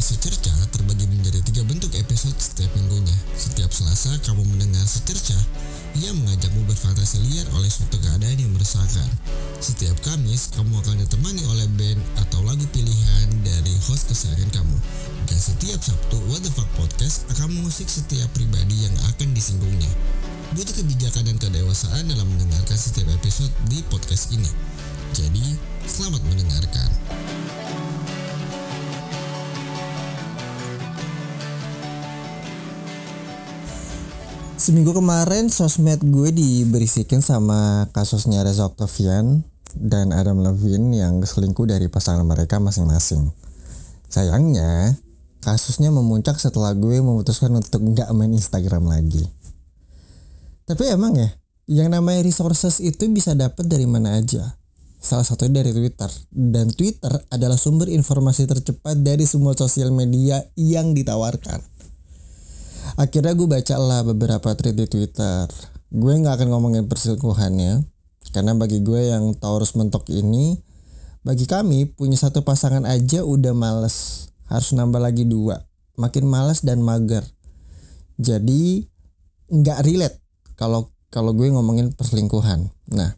Podcast Secerca terbagi menjadi tiga bentuk episode setiap minggunya. Setiap Selasa kamu mendengar Secerca yang mengajakmu berfantasi liar oleh suatu keadaan yang meresahkan. Setiap Kamis kamu akan ditemani oleh band atau lagu pilihan dari host keseharian kamu. Dan setiap Sabtu What the Fuck Podcast akan mengusik setiap pribadi yang akan disinggungnya. Butuh kebijakan dan kedewasaan dalam mendengarkan setiap episode di podcast ini. Jadi, selamat mendengarkan. Seminggu kemarin sosmed gue diberisikan sama kasusnya Reza Octavian dan Adam Levine yang selingkuh dari pasangan mereka masing-masing. Sayangnya, kasusnya memuncak setelah gue memutuskan untuk nggak main Instagram lagi. Tapi emang ya, yang namanya resources itu bisa dapat dari mana aja. Salah satunya dari Twitter. Dan Twitter adalah sumber informasi tercepat dari semua sosial media yang ditawarkan akhirnya gue baca lah beberapa tweet di Twitter. Gue nggak akan ngomongin perselingkuhannya karena bagi gue yang Taurus mentok ini bagi kami punya satu pasangan aja udah males. Harus nambah lagi dua makin males dan mager. Jadi nggak relate kalau kalau gue ngomongin perselingkuhan. Nah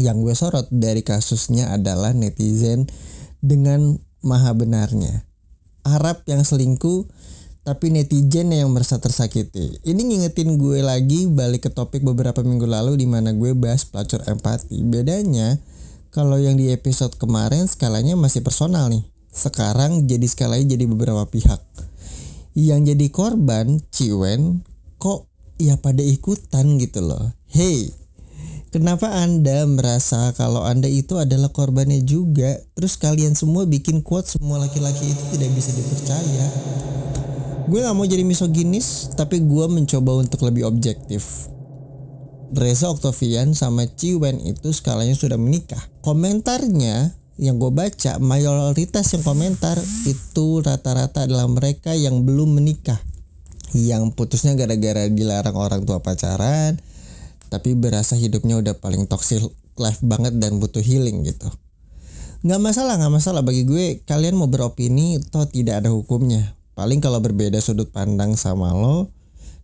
yang gue sorot dari kasusnya adalah netizen dengan maha benarnya. Arab yang selingkuh tapi netizen yang merasa tersakiti. Ini ngingetin gue lagi balik ke topik beberapa minggu lalu di mana gue bahas pelacur empati. Bedanya kalau yang di episode kemarin skalanya masih personal nih. Sekarang jadi skalanya jadi beberapa pihak. Yang jadi korban Ciwen kok ya pada ikutan gitu loh. Hey, kenapa Anda merasa kalau Anda itu adalah korbannya juga? Terus kalian semua bikin quote semua laki-laki itu tidak bisa dipercaya gue gak mau jadi misoginis tapi gue mencoba untuk lebih objektif. Reza Octavian sama Ciwen itu skalanya sudah menikah. Komentarnya yang gue baca mayoritas yang komentar itu rata-rata adalah mereka yang belum menikah. Yang putusnya gara-gara dilarang orang tua pacaran tapi berasa hidupnya udah paling toxic life banget dan butuh healing gitu. Nggak masalah nggak masalah bagi gue. Kalian mau beropini toh tidak ada hukumnya paling kalau berbeda sudut pandang sama lo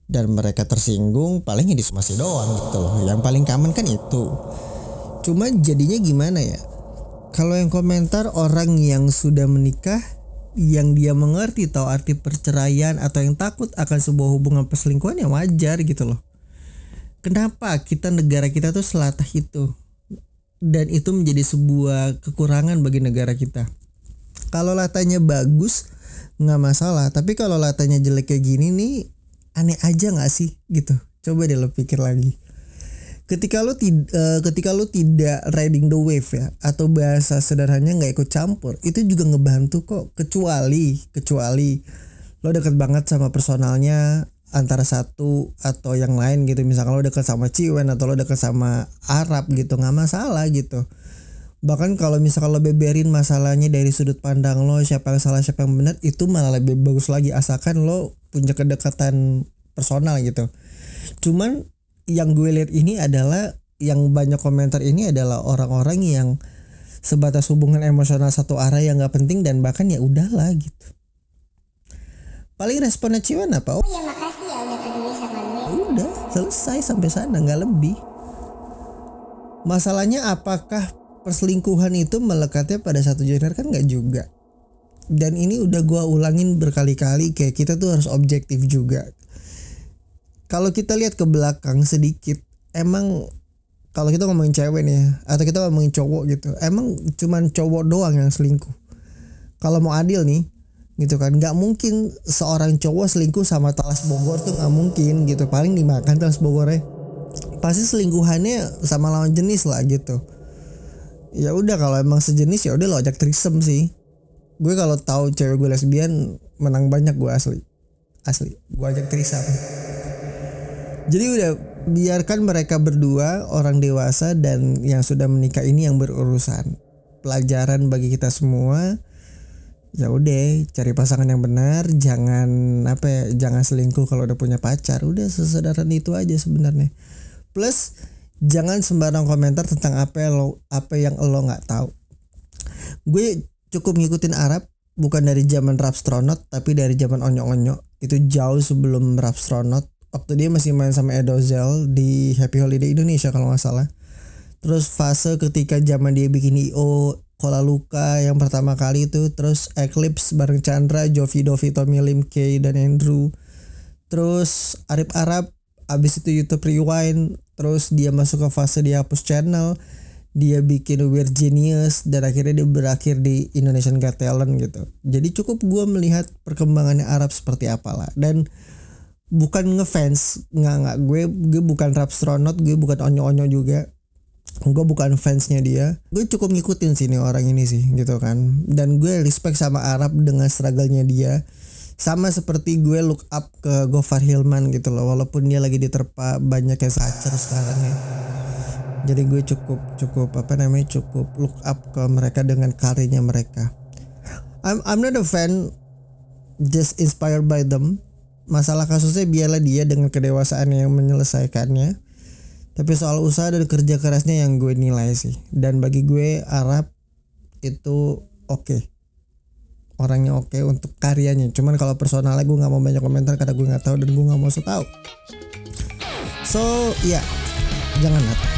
dan mereka tersinggung paling ini masih doang gitu loh. Yang paling common kan itu. Cuma jadinya gimana ya? Kalau yang komentar orang yang sudah menikah yang dia mengerti tahu arti perceraian atau yang takut akan sebuah hubungan perselingkuhan yang wajar gitu loh. Kenapa kita negara kita tuh selatah itu? Dan itu menjadi sebuah kekurangan bagi negara kita. Kalau latanya bagus nggak masalah. Tapi kalau latanya jelek kayak gini nih aneh aja nggak sih gitu. Coba deh lo pikir lagi. Ketika lo tidak uh, ketika lo tidak riding the wave ya atau bahasa sederhananya nggak ikut campur itu juga ngebantu kok. Kecuali kecuali lo deket banget sama personalnya antara satu atau yang lain gitu. Misalkan lo deket sama Ciwen atau lo deket sama Arab gitu nggak masalah gitu bahkan kalau misalkan lo beberin masalahnya dari sudut pandang lo siapa yang salah siapa yang benar itu malah lebih bagus lagi. Asalkan lo punya kedekatan personal gitu. Cuman yang gue lihat ini adalah yang banyak komentar ini adalah orang-orang yang sebatas hubungan emosional satu arah yang nggak penting dan bahkan ya udahlah gitu. Paling responnya Ciwan apa? Oh. Ya makasih ya udah peduli sama gue. Udah selesai sampai sana nggak lebih. Masalahnya apakah perselingkuhan itu melekatnya pada satu gender kan nggak juga. Dan ini udah gua ulangin berkali-kali kayak kita tuh harus objektif juga. Kalau kita lihat ke belakang sedikit emang kalau kita ngomongin cewek nih ya atau kita ngomongin cowok gitu emang cuman cowok doang yang selingkuh. Kalau mau adil nih gitu kan nggak mungkin seorang cowok selingkuh sama talas Bogor tuh nggak mungkin gitu. Paling dimakan talas Bogornya pasti selingkuhannya sama lawan jenis lah gitu ya udah kalau emang sejenis ya udah lo ajak trisem sih. Gue kalau tahu cewek gue lesbian menang banyak gue asli. Asli gue ajak trisem jadi udah biarkan mereka berdua orang dewasa dan yang sudah menikah ini yang berurusan. Pelajaran bagi kita semua ya udah cari pasangan yang benar jangan apa ya jangan selingkuh kalau udah punya pacar. Udah sesederhana itu aja sebenarnya. Plus jangan sembarang komentar tentang apa lo apa yang lo nggak tahu. Gue cukup ngikutin Arab bukan dari zaman Rapstronaut tapi dari zaman Onyo Onyo itu jauh sebelum Rapstronaut waktu dia masih main sama Edozel di Happy Holiday Indonesia kalau nggak salah. Terus fase ketika zaman dia bikin IO Kola Luka yang pertama kali itu terus Eclipse bareng Chandra Jovi Dovi Tommy Lim K dan Andrew. Terus Arif Arab abis itu YouTube Rewind terus dia masuk ke fase dia hapus channel dia bikin Weird Genius dan akhirnya dia berakhir di Indonesian Got Talent gitu. Jadi cukup gue melihat perkembangannya Arab seperti apalah. Dan bukan ngefans nggak nggak. Gue gue bukan rapstronaut gue bukan onyo onyo juga. Gue bukan fansnya dia. Gue cukup ngikutin sih nih orang ini sih gitu kan. Dan gue respect sama Arab dengan struggle-nya dia sama seperti gue look up ke Gofar Hilman gitu loh walaupun dia lagi diterpa banyak yang sacer sekarang ya. Jadi gue cukup cukup apa namanya cukup look up ke mereka dengan karyanya mereka. I'm I'm not a fan just inspired by them. Masalah kasusnya biarlah dia dengan kedewasaan yang menyelesaikannya. Tapi soal usaha dan kerja kerasnya yang gue nilai sih. Dan bagi gue Arab itu oke. okay. Orangnya oke okay untuk karyanya. Cuman kalau personalnya gue nggak mau banyak komentar karena gue nggak tahu dan gue nggak mau tahu. So ya yeah, jangan apa